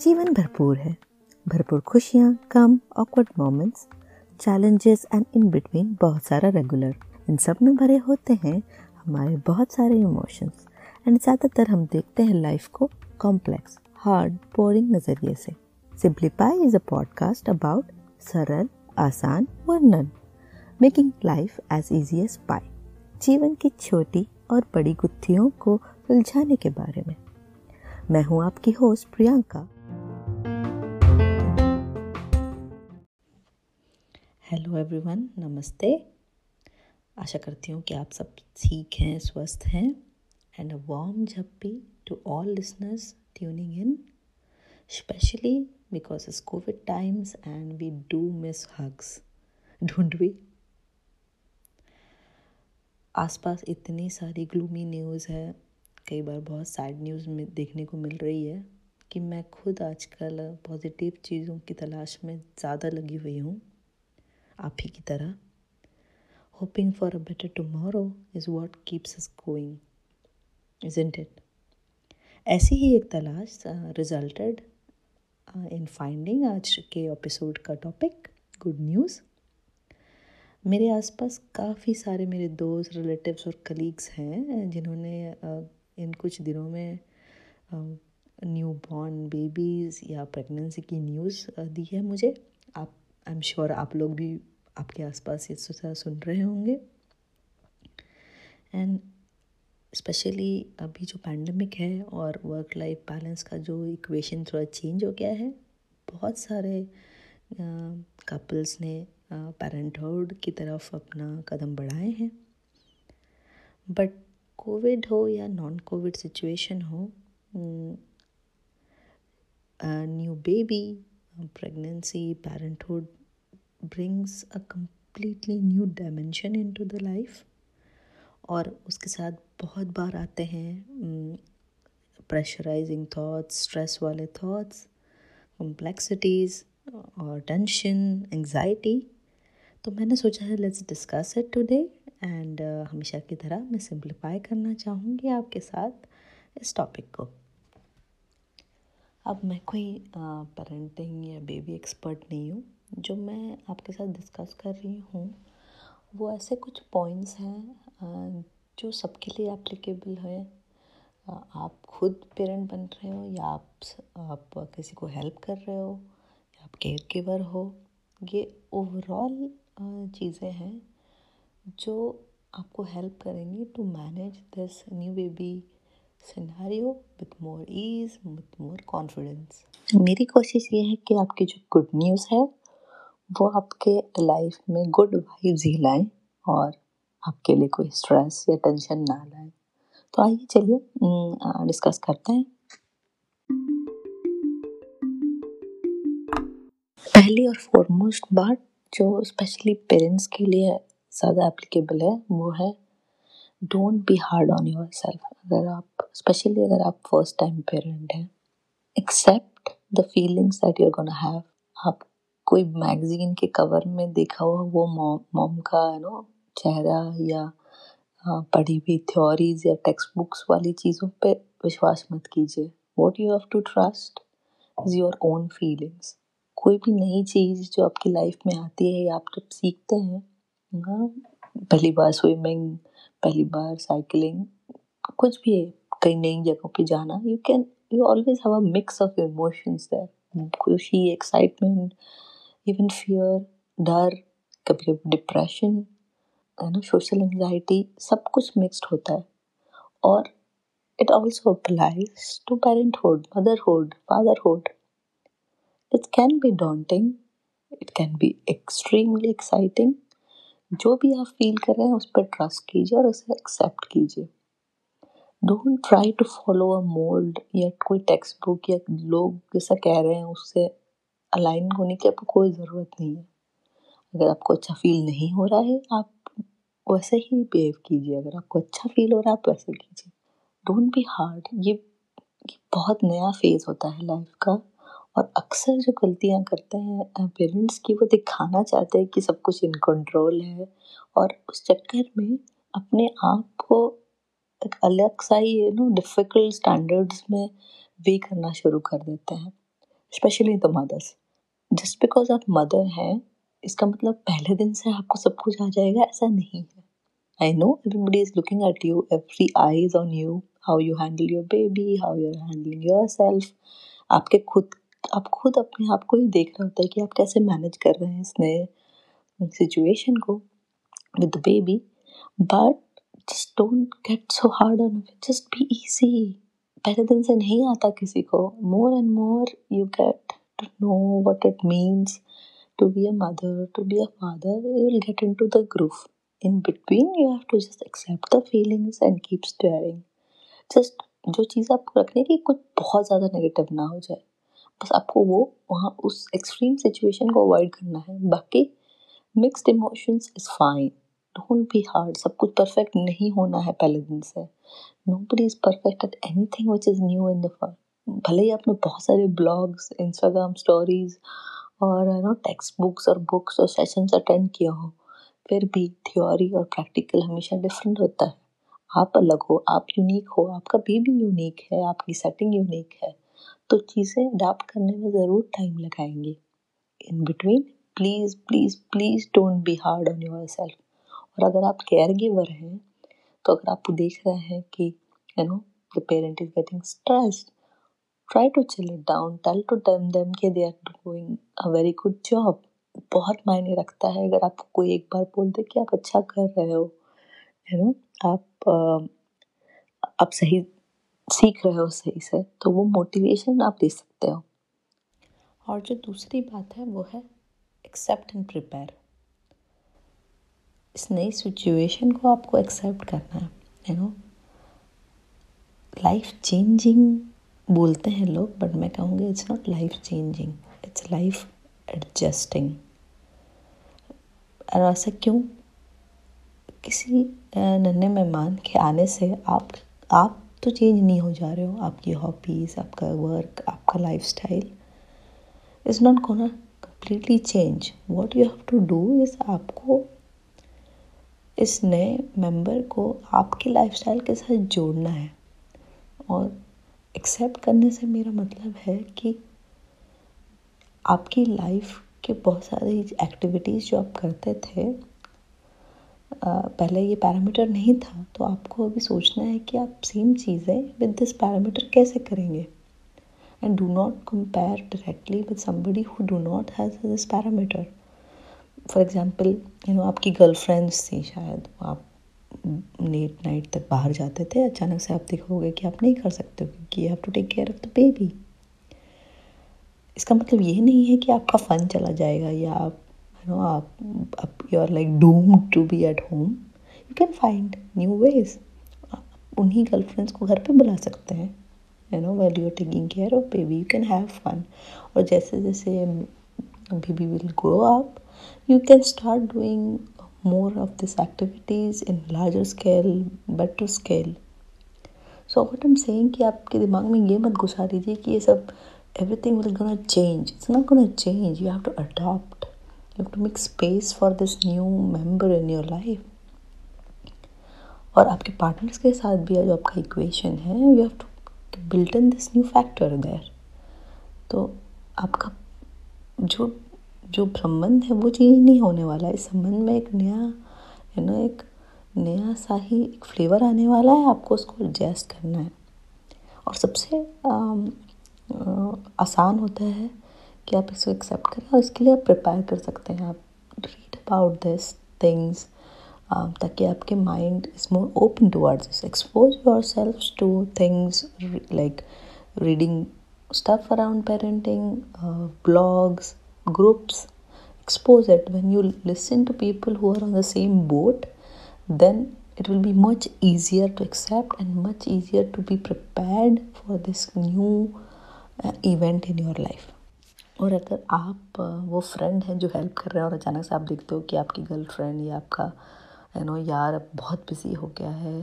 जीवन भरपूर है। भरपूर खुशियाँ कम awkward moments challenges and in between बहुत सारा रेगुलर इन सब में भरे होते हैं हमारे बहुत सारे इमोशंस एंड ज़्यादातर हम देखते हैं लाइफ को कॉम्प्लेक्स हार्ड बोरिंग नज़रिए से। Simplify is a podcast about सरल, आसान, वर्णन making life as easy as pie जीवन की छोटी और बड़ी गुत्थियों को उलझाने के बारे में। मैं हूँ आपकी होस्ट प्रियंका। हेलो एवरीवन, नमस्ते। आशा करती हूँ कि आप सब ठीक हैं, स्वस्थ हैं। And a warm झप्पी to all listeners tuning in specially because is COVID times and we do miss hugs ढूंढ वी आसपास इतनी सारी ग्लूमी न्यूज़ है, कई बार बहुत सैड न्यूज़ में देखने को मिल रही है कि मैं खुद आजकल पॉजिटिव चीज़ों की तलाश में ज़्यादा लगी हुई हूँ। आप ही की तरह। Hoping for a better tomorrow is what keeps us going isn't it ऐसी ही एक तलाश रिजल्टेड इन फाइंडिंग आज के एपिसोड का टॉपिक गुड न्यूज़ मेरे आसपास काफ़ी सारे मेरे दोस्त रिलेटिव्स और कलीग्स हैं, जिन्होंने इन कुछ दिनों में न्यू बॉर्न बेबीज़ या प्रेगनेंसी की न्यूज़ दी है मुझे। आप आई एम श्योर आप लोग भी आपके आसपास ये सुन रहे होंगे। एंड स्पेशली अभी जो पैंडमिक है और वर्क लाइफ बैलेंस का जो इक्वेशन थोड़ा चेंज हो गया है, बहुत सारे कपल्स ने पेरेंटहुड की तरफ़ अपना कदम बढ़ाए हैं। बट कोविड हो या नॉन कोविड सिचुएशन हो new baby pregnancy parenthood brings a completely new dimension into the life और उसके साथ बहुत बार आते हैं प्रेशराइजिंग थॉट्स स्ट्रेस वाले थॉट्स कॉम्प्लेक्सिटीज़ और टेंशन एंजाइटी तो मैंने सोचा है let's discuss it today and हमेशा की तरह मैं सिंप्लीफाई करना चाहूँगी आपके साथ इस टॉपिक को। अब मैं कोई पेरेंटिंग या बेबी एक्सपर्ट नहीं हूँ, जो मैं आपके साथ डिस्कस कर रही हूँ, वो ऐसे कुछ पॉइंट्स हैं जो सबके लिए एप्लीकेबल है। आप खुद पेरेंट बन रहे हो या आप आप किसी को हेल्प कर रहे हो, या आप केयर गिवर हो, ये ओवरऑल चीज़ें हैं जो आपको हेल्प करेंगी to manage this new baby scenario with more ease with more confidence मेरी कोशिश ये है कि आपकी जो गुड न्यूज़ है, वो आपके लाइफ में गुड वाइब्स ही लाए और आपके लिए कोई स्ट्रेस या टेंशन ना लाए। तो आइए चलिए डिस्कस करते हैं। पहली और फॉरमोस्ट बात जो स्पेशली पेरेंट्स के लिए ज़्यादा एप्लीकेबल है, वो है don't be hard on yourself अगर आप स्पेशली अगर आप फ़र्स्ट टाइम पेरेंट हैं accept the feelings that you're gonna have आप कोई मैगजीन के कवर में देखा हुआ वो मॉम का यू नो चेहरा या पढ़ी हुई थ्योरीज या टेक्स्ट बुक्स वाली चीज़ों पे विश्वास मत कीजिए. What you have to trust is your own feelings कोई भी नई चीज़ जो आपकी लाइफ में आती है या आप जब सीखते हैं हाँ पहली बार स्विमिंग पहली बार साइकिलिंग कुछ भी है कई नई जगहों पे जाना you can you always have a mix of emotions there खुशी एक्साइटमेंट इवन फियर डर कभी कभी डिप्रेशन है ना सोशल एंजाइटी सब कुछ मिक्सड होता है। और it also applies to parent parenthood motherhood fatherhood it can be daunting it can be extremely exciting जो भी आप फील कर रहे हैं उस पर ट्रस्ट कीजिए और उसे एक्सेप्ट कीजिए। Don't try to follow a mould या कोई टेक्स्ट बुक या लोग जैसा कह रहे हैं उससे अलाइन होने की आपको कोई ज़रूरत नहीं है। अगर आपको अच्छा फील नहीं हो रहा है आप वैसे ही बिहेव कीजिए। अगर आपको अच्छा फील हो रहा है आप वैसे कीजिए। डोंट बी हार्ड ये, बहुत नया फ़ेज़ होता है लाइफ का। और अक्सर जो गलतियाँ करते हैं पेरेंट्स की वो दिखाना चाहते हैं कि सब कुछ इन कंट्रोल है और उस चक्कर में अपने आप को एक अलग सा ही यू नो डिफ़िकल्ट स्टैंडर्ड्स में वे करना शुरू कर देते हैं specially the mothers just because आप मदर हैं, इसका मतलब पहले दिन से आपको सब कुछ आ जाएगा, ऐसा नहीं है। I know everybody is looking at you every eyes on you how you handle your baby how you are handling yourself आपके खुद आप खुद अपने आप को ही देख होते हैं कि आप कैसे मैनेज कर रहे हैं इस नए सिचुएशन को with baby but just don't get so hard on just be easy पहले दिन से नहीं आता किसी को. More and more you get to know what it means to be a mother, to be a father, you will get into the groove. In between, you have to just accept the feelings and keep staring. Just जो चीज़ आपको रखने की कुछ बहुत ज़्यादा negative ना हो जाए. बस आपको वो वहाँ उस एक्सट्रीम सिचुएशन को अवॉइड करना है। बाकी mixed emotions is fine don't be hard सब कुछ परफेक्ट नहीं होना है पहले दिन से। Nobody is perfect at anything which is new in the भले ही आपने बहुत सारे ब्लॉग्स इंस्टाग्राम स्टोरीज और नो टेक्स्ट बुक्स और बुक्स और सेशंस अटेंड किया हो, फिर भी थ्योरी और प्रैक्टिकल हमेशा डिफरेंट होता है। आप अलग हो, आप यूनिक हो, आपका बेबी यूनिक है, आपकी सेटिंग यूनिक है। तो चीज़ें अडाप्ट करने में ज़रूर टाइम लगाएँगे। In between please please please don't be hard on yourself और अगर आप केयर गिवर हैं तो अगर आप देख रहे हैं कि you know the parent is getting stressed try to chill it down tell to them them कि they are doing a very good job बहुत मायने रखता है अगर आपको कोई एक बार बोल दे कि आप अच्छा कर रहे हो। यू नो आप आप सही सीख रहे हो सही से तो वो मोटिवेशन आप दे सकते हो। और जो दूसरी बात है, वो है एक्सेप्ट एंड प्रिपेयर इस नई सिचुएशन को आपको एक्सेप्ट करना है यू नो लाइफ चेंजिंग बोलते हैं लोग बट मैं कहूँगी it's not life changing it's life adjusting और ऐसा क्यों? किसी नन्हे मेहमान के आने से आप आप तो चेंज नहीं हो जा रहे हो। आपकी हॉबीज़ आपका वर्क आपका lifestyle is not gonna completely change what you have to do is आपको इस नए मेंबर को आपकी लाइफस्टाइल के साथ जोड़ना है। और एक्सेप्ट करने से मेरा मतलब है कि आपकी लाइफ के बहुत सारी एक्टिविटीज़ जो आप करते थे पहले ये पैरामीटर नहीं था तो आपको अभी सोचना है कि आप सेम चीज़ें विद दिस पैरामीटर कैसे करेंगे? And do not compare directly with somebody who do not has this parameter for example you know आपकी गर्लफ्रेंड्स थी शायद, आप लेट नाइट तक बाहर जाते थे, अचानक से आप देखोगे कि आप नहीं कर सकते क्योंकि you have to take care of the baby इसका मतलब ये नहीं है कि आपका फ़न चला जाएगा या आप नो आप you are like doom to be at home you can find new ways आप उन्हीं गर्ल फ्रेंड्स को घर पर बुला सकते हैं you know well you're taking care of baby you can have fun और जैसे जैसे baby will grow up you can start doing more of this activities in larger scale better scale so what I'm say आपके दिमाग में ये मत घुसा दीजिए कि ये सब everything will gonna change it's not gonna change you have to adopt you have to make space for this new member in your life. और आपके पार्टनर्स के साथ भी जो आपका इक्वेशन है you have to built in this new factor there तो आपका जो जो संबंध है, वो चेंज नहीं होने वाला है। इस संबंध में एक नया यू नो एक नया सा ही एक फ्लेवर आने वाला है, आपको उसको एडजस्ट करना है। और सबसे आसान होता है कि आप इसको एक्सेप्ट करें और इसके लिए आप प्रिपेयर कर सकते हैं। आप रीड अबाउट दिस थिंग्स ताकि आपके mind is more open towards this expose yourself to things like reading stuff around parenting blogs groups expose it when you listen to people who are on the same boat then it will be much easier to accept and much easier to be prepared for this new event in your life और अगर आप वो friend हैं जो help कर रहे हैं और अचानक से आप देखते हो कि आपकी गर्लफ्रेंड या आपका यू नो यार अब बहुत बिज़ी हो गया है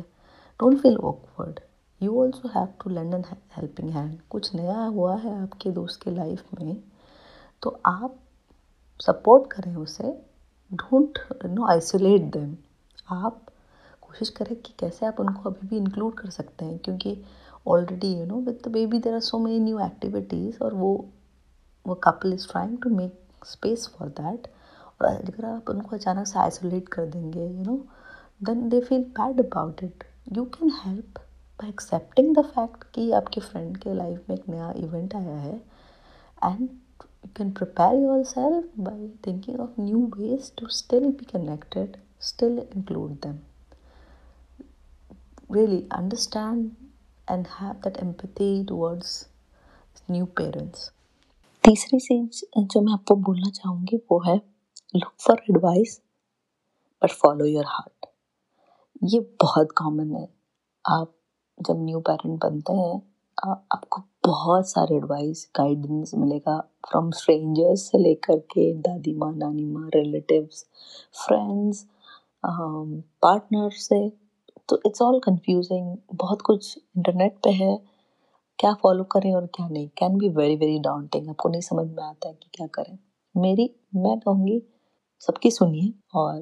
don't feel awkward you also have to learn an helping hand कुछ नया हुआ है आपके दोस्त के लाइफ में तो आप सपोर्ट करें उसे. डोंट नो आइसोलेट देम आप कोशिश करें कि कैसे आप उनको अभी भी इंक्लूड कर सकते हैं, क्योंकि already you know with the baby there are so many new activities और वो वो couple is trying to make space for that और अगर आप उनको अचानक से आइसोलेट कर देंगे you know then they feel bad about it you can help by accepting the fact कि आपके फ्रेंड के लाइफ में एक नया इवेंट आया है. And you can prepare yourself by thinking of new ways to still be connected still include them really understand and have that empathy towards new parents. तीसरी चीज़ जो मैं आपको बोलना चाहूँगी वो है look for advice but follow your heart ये बहुत कॉमन है। आप जब न्यू पेरेंट बनते हैं आपको बहुत सारे एडवाइस गाइडेंस मिलेगा फ्रॉम स्ट्रेंजर्स से लेकर के दादी माँ, नानी माँ रिलेटिव्स फ्रेंड्स पार्टनर से। तो इट्स ऑल कंफ्यूजिंग बहुत कुछ इंटरनेट पे है। क्या फॉलो करें और क्या नहीं? Can be very very daunting आपको नहीं समझ में आता है कि क्या करें। मेरी मैं कहूँगी सबकी सुनिए और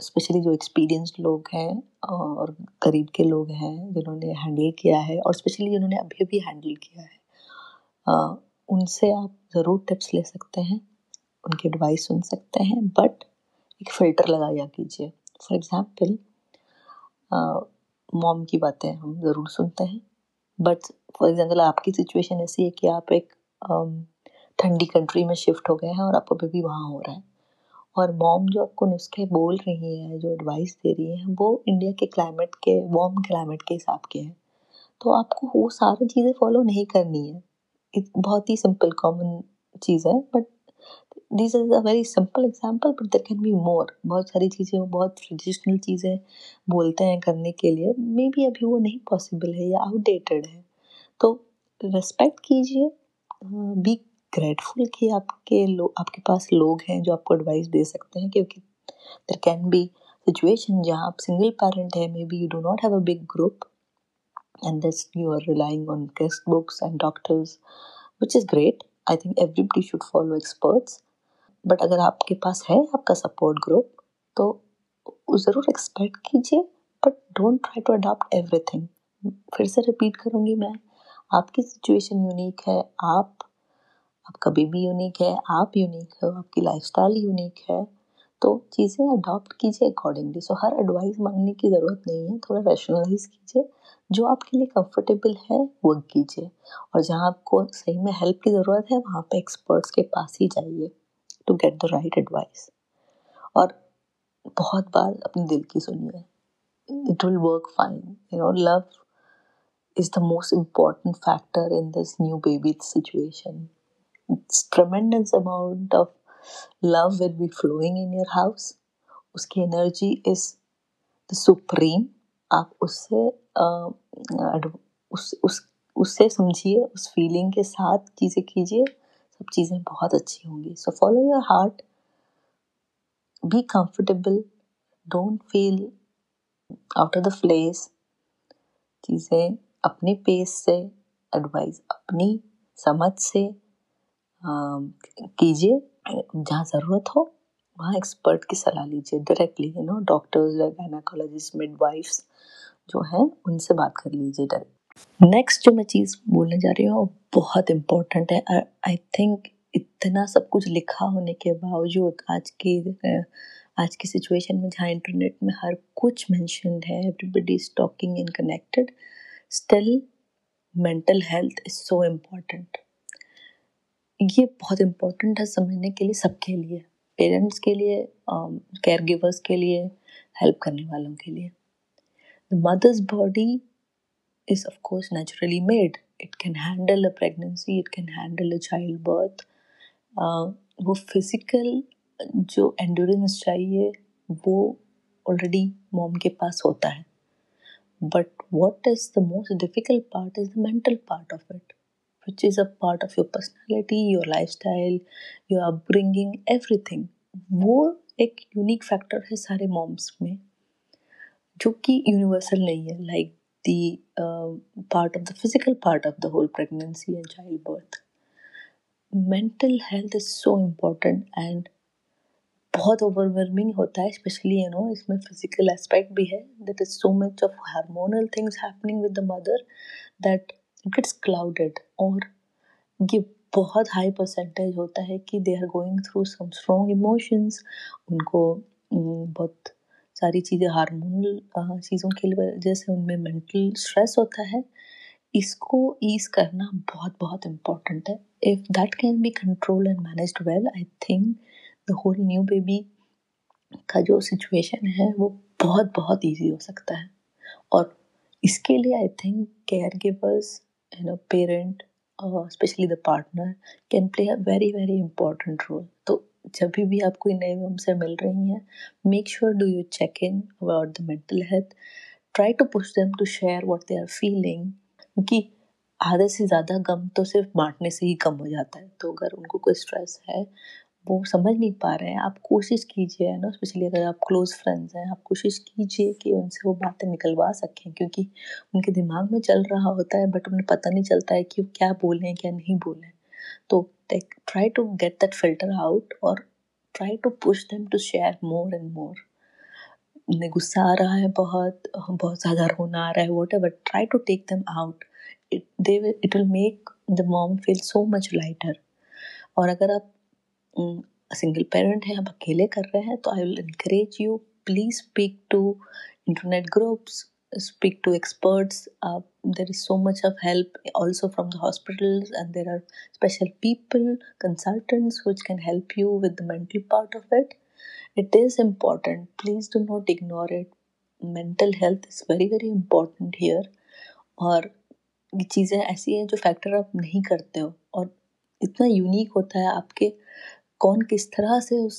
स्पेशली जो एक्सपीरियंस्ड लोग हैं और करीब के लोग हैं जिन्होंने हैंडल किया है और स्पेशली जिन्होंने अभी भी हैंडल किया है आ, उनसे आप ज़रूर टिप्स ले सकते हैं उनकी एडवाइस सुन सकते हैं बट एक फ़िल्टर लगाया कीजिए। फॉर एग्ज़ाम्पल मॉम की बातें हम ज़रूर सुनते हैं बट फॉर एग्ज़ाम्पल आपकी सिचुएशन ऐसी है कि आप एक ठंडी कंट्री में शिफ्ट हो गए हैं और आपका बेबी वहाँ हो रहा है। और मॉम जो आपको नुस्खे बोल रही है, जो एडवाइस दे रही है, वो इंडिया के क्लाइमेट के वार्म क्लाइमेट के हिसाब के हैं। तो आपको वो सारी चीज़ें फॉलो नहीं करनी है। बहुत ही सिंपल कॉमन चीज़ है but this is a very simple example but there can be more बहुत सारी चीज़ें वो बहुत ट्रेडिशनल चीज़ें बोलते हैं करने के लिए। मे बी अभी वो नहीं पॉसिबल है या आउटडेटेड है। तो रिस्पेक्ट कीजिए बी ग्रेटफुल कि आपके लोग आपके पास लोग हैं जो आपको एडवाइस दे सकते हैं क्योंकि देर कैन बी सिचुएशन जहाँ आप सिंगल पेरेंट है maybe you do not have a big group and this you are relying on guest books and doctors, which is great. I think everybody should follow experts. But अगर आपके पास है आपका support group तो ज़रूर expect कीजिए but don't try to adopt everything फिर से रिपीट करूँगी मैं आपकी सिचुएशन यूनिक है, आप आपका बेबी यूनिक है, आप यूनिक हो, आपकी लाइफस्टाइल यूनिक है तो चीज़ें अडॉप्ट कीजिए अकॉर्डिंगली सो हर एडवाइस मांगने की ज़रूरत नहीं है, थोड़ा रैशनलाइज कीजिए, जो आपके लिए कंफर्टेबल है, वो कीजिए। और जहाँ आपको सही में हेल्प की ज़रूरत है, वहाँ पे एक्सपर्ट्स के पास ही जाइए to get the right advice और बहुत बार अपने दिल की सुनिए it will work fine you know love is the most important factor in this new baby situation. It's tremendous amount of love will be flowing in your house. उसकी energy is the supreme आप उससे उस उस उससे समझिए उस feeling के साथ चीज़ें कीजिए सब चीज़ें बहुत अच्छी होंगी so follow your heart be comfortable don't feel out of the place चीज़ें अपने पेस से एडवाइस अपनी समझ से कीजिए, जहाँ ज़रूरत हो, वहाँ एक्सपर्ट की सलाह लीजिए डायरेक्टली यू नो डॉक्टर्स या गायनाकोलॉजिस्ट मिडवाइफ्स जो हैं, उनसे बात कर लीजिए डायरेक्ट नेक्स्ट जो मैं चीज़ बोलने जा रही हूँ बहुत इम्पोर्टेंट है। आई थिंक इतना सब कुछ लिखा होने के बावजूद आज की आज की सिचुएशन में जहाँ इंटरनेट में हर कुछ मैंशनड है everybody is talking in connected still mental health is so important ये बहुत इम्पोर्टेंट है समझने के लिए सबके लिए पेरेंट्स के लिए केयर um, गिवर्स के लिए हेल्प करने वालों के लिए the mother's body is of course naturally made. It can handle a pregnancy, it can handle a childbirth. Uh, वो फ़िज़िकल जो एंडोरेंस चाहिए वो ऑलरेडी मॉम के पास होता है but what is the most difficult part is the mental part of it which is a part of your personality, your lifestyle, your upbringing, everything. वो एक यूनिक फैक्टर है सारे मॉम्स में जो कि यूनिवर्सल नहीं है like the uh, part of the physical part of the whole pregnancy and childbirth. Mental health is so important, and बहुत ओवरवेलमिंग होता है स्पेशली यू नो इसमें फ़िज़िकल एस्पेक्ट भी है। That is so much of hormonal things happening with the mother that gets clouded और ये बहुत high percentage होता है कि they are going through some strong emotions उनको बहुत सारी चीज़ें हार्मोनल चीज़ों की वजह से उनमें मेंटल स्ट्रेस होता है। इसको ईज करना बहुत बहुत इम्पोर्टेंट है। If that can be control and manage well I think the whole new baby का जो सिचुएशन है, वो बहुत बहुत ईजी हो सकता है। और इसके लिए I think caregivers you know parent especially the partner can play a very very important role तो जब भी आप कोई नए गम से मिल रही हैं make sure do you check in about the mental health try to push them to share what they are feeling क्योंकि आधे से ज़्यादा गम तो सिर्फ़ बांटने से ही कम हो जाता है। तो अगर उनको कोई स्ट्रेस है वो समझ नहीं पा रहे हैं। आप कोशिश कीजिए, है ना, स्पेशली अगर आप क्लोज फ्रेंड्स हैं, आप कोशिश कीजिए कि उनसे वो बातें निकलवा सकें, क्योंकि उनके दिमाग में चल रहा होता है बट उन्हें पता नहीं चलता है कि वो क्या बोलें, क्या नहीं बोलें। तो try to get that filter out और try to push them to share more and more उन्हें गुस्सा आ रहा है बहुत बहुत ज़्यादा रोना आ रहा है whatever try to take them out it they it will make the mom feel so much lighter और अगर आप सिंगल पेरेंट हैं आप अकेले कर रहे हैं तो I will encourage you please speak to internet groups speak to experts there is so much of help also from the hospital and there are special people consultants which can help you with the mental part of it it is important please do not ignore it mental health is very very important here और ये चीज़ें ऐसी हैं जो factor आप नहीं करते हो। और इतना यूनिक होता है आपके कौन किस तरह से उस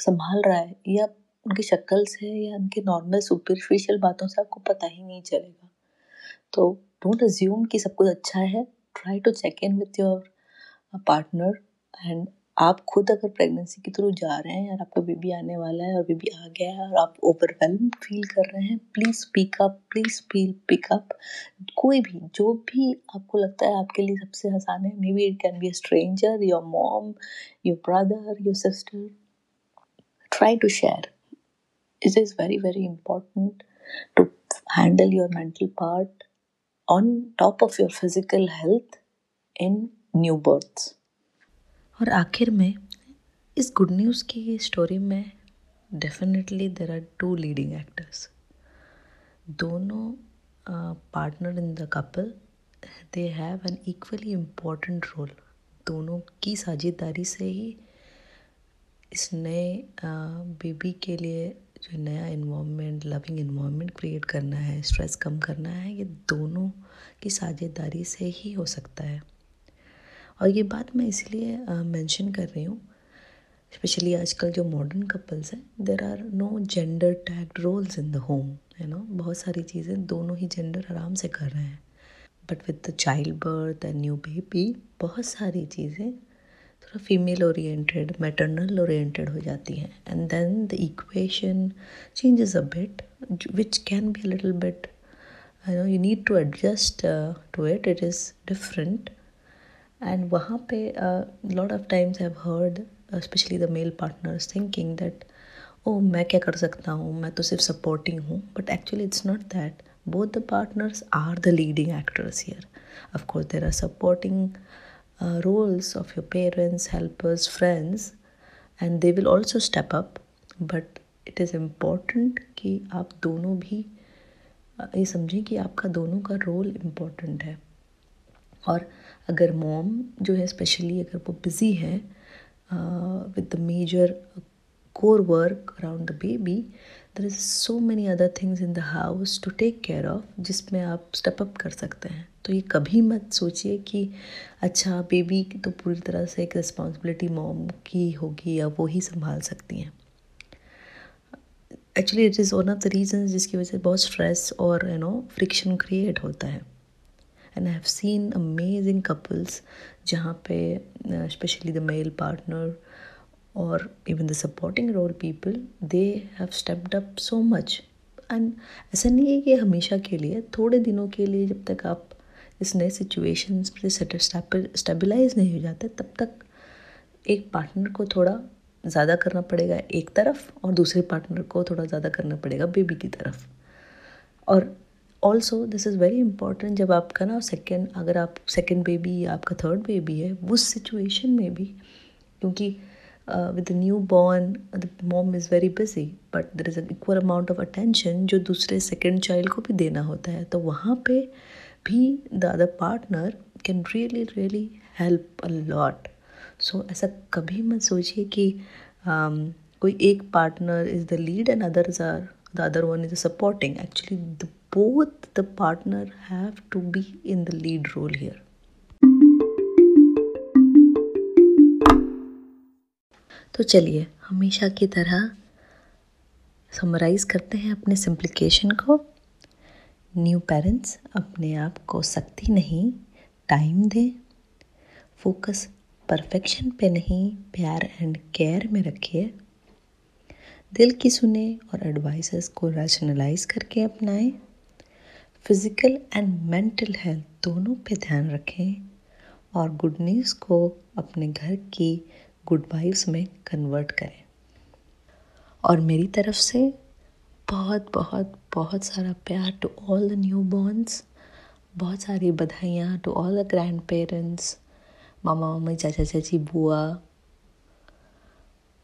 संभाल रहा है? या उनकी शक्ल से या उनके नॉर्मल सुपरफिशियल बातों से आपको पता ही नहीं चलेगा। तो डोंट अज्यूम कि सब कुछ अच्छा है। Try to check in with your partner and आप खुद अगर प्रेगनेंसी के थ्रू जा रहे हैं और आपका बेबी आने वाला है और बेबी आ गया है और आप ओवरवेलम फील कर रहे हैं please speak up please feel pick up कोई भी, जो भी आपको लगता है आपके लिए सबसे आसान है maybe it can be a stranger your mom your brother your sister try to share it is very very important to handle your mental part on top of your physical health in new births. और आखिर में इस good news की story में definitely there are two leading actors दोनों partner in the couple they have an equally important role दोनों की साझेदारी से ही इस नए बेबी के लिए जो नया इन्वामेंट लविंग इन्वामेंट क्रिएट करना है स्ट्रेस कम करना है, ये दोनों की साझेदारी से ही हो सकता है। और ये बात मैं इसलिए मेंशन कर रही हूँ स्पेशली आजकल जो मॉडर्न कपल्स हैं there are no gender tagged roles in the home है ना बहुत सारी चीज़ें दोनों ही जेंडर आराम से कर रहे हैं। But with the childbirth and new baby बहुत सारी चीज़ें थोड़ा फीमेल ओरिएंटेड मैटरनल ओरिएंटेड हो जाती हैं। And then the equation changes a bit which can be a little bit you know you need to adjust uh, it it. It is and वहाँ पे lot of times have heard especially the male partners thinking that oh मैं क्या कर सकता हूँ? मैं तो सिर्फ़ सपोर्टिंग हूँ. But actually it's not that both the partners are the leading actors here of course there are supporting roles of your parents helpers friends and they will also step up but it is important कि आप दोनों भी uh, ये समझें कि आपका दोनों का रोल इंपॉर्टेंट है। और अगर मॉम जो है स्पेशली अगर वो बिज़ी है with the major core work around the baby there is so many other things in the house to take care of जिसमें आप स्टेप अप कर सकते हैं। तो ये कभी मत सोचिए कि अच्छा बेबी की तो पूरी तरह से एक रिस्पॉन्सिबिलिटी मॉम की होगी या वो ही संभाल सकती हैं। Actually it is one of the reason जिसकी वजह से बहुत स्ट्रेस और यू नो फ्रिक्शन क्रिएट होता है। And I have seen amazing couples जहाँ पे स्पेशली द मेल पार्टनर और even the supporting role people they have stepped up so much and ऐसा नहीं है कि हमेशा के लिए, थोड़े दिनों के लिए जब तक आप इस नए सिचुएशन से स्टेबलाइज नहीं हो जाते, तब तक एक पार्टनर को थोड़ा ज़्यादा करना पड़ेगा एक तरफ़ और दूसरे पार्टनर को थोड़ा ज़्यादा करना पड़ेगा बेबी की तरफ़। और also this is very important जब आपका ना सेकेंड अगर आप सेकेंड बेबी या आपका थर्ड बेबी है उस सिचुएशन में भी क्योंकि with newborn the mom is very busy but there is an equal amount of attention जो दूसरे सेकेंड चाइल्ड को भी देना होता है। तो वहाँ पे भी the other partner can really really help a lot so ऐसा कभी मत सोचिए कि um, कोई एक partner is the lead and others are the other one is supporting. Actually the, both the partner have to be in the lead role here. तो चलिए हमेशा की तरह समराइज़ करते हैं अपने सिंप्लीकेशन को। न्यू पेरेंट्स अपने आप को सख्ती नहीं टाइम दें। फोकस परफेक्शन पे नहीं प्यार एंड केयर में रखिए। दिल की सुने और एडवाइसेस को रैशनलाइज करके अपनाएँ। फ़िज़िकल एंड मेंटल हेल्थ दोनों पे ध्यान रखें और गुड न्यूज़ को अपने घर की गुड वाइब्स में कन्वर्ट करें। और मेरी तरफ़ से बहुत बहुत बहुत सारा प्यार to all the newborns बहुत सारी बधाइयाँ to all the grand parents मामा मम्मी चाचा चाची बुआ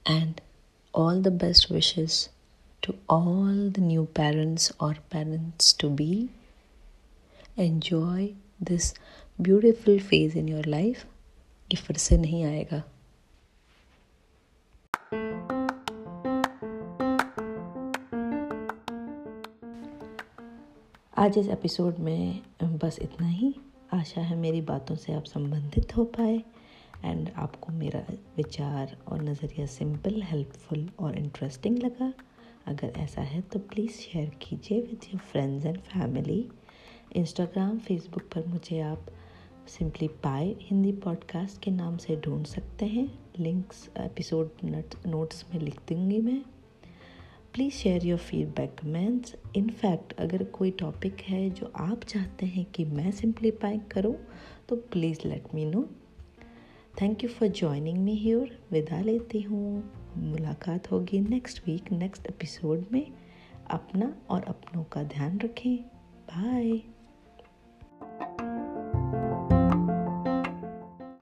and all the best wishes to all the new parents or parents to be. Enjoy this beautiful phase in your life कि फिर से नहीं आएगा आज इस एपिसोड में बस इतना ही आशा है मेरी बातों से आप संबंधित हो पाए एंड आपको मेरा विचार और नज़रिया सिंपल हेल्पफुल और इंटरेस्टिंग लगा। अगर ऐसा है तो प्लीज़ शेयर कीजिए with your friends and family Instagram Facebook पर मुझे आप सिंपली पाए हिंदी पॉडकास्ट के नाम से ढूंढ सकते हैं। लिंक्स एपिसोड नोट्स में लिख दूँगी मैं। Please share your feedback comments in fact अगर कोई टॉपिक है जो आप चाहते हैं कि मैं सिंप्लीफाई करूँ तो please let me know thank you for joining me here विदा लेती हूँ। मुलाकात होगी नेक्स्ट वीक नेक्स्ट एपिसोड में। अपना और अपनों का ध्यान रखें। बाय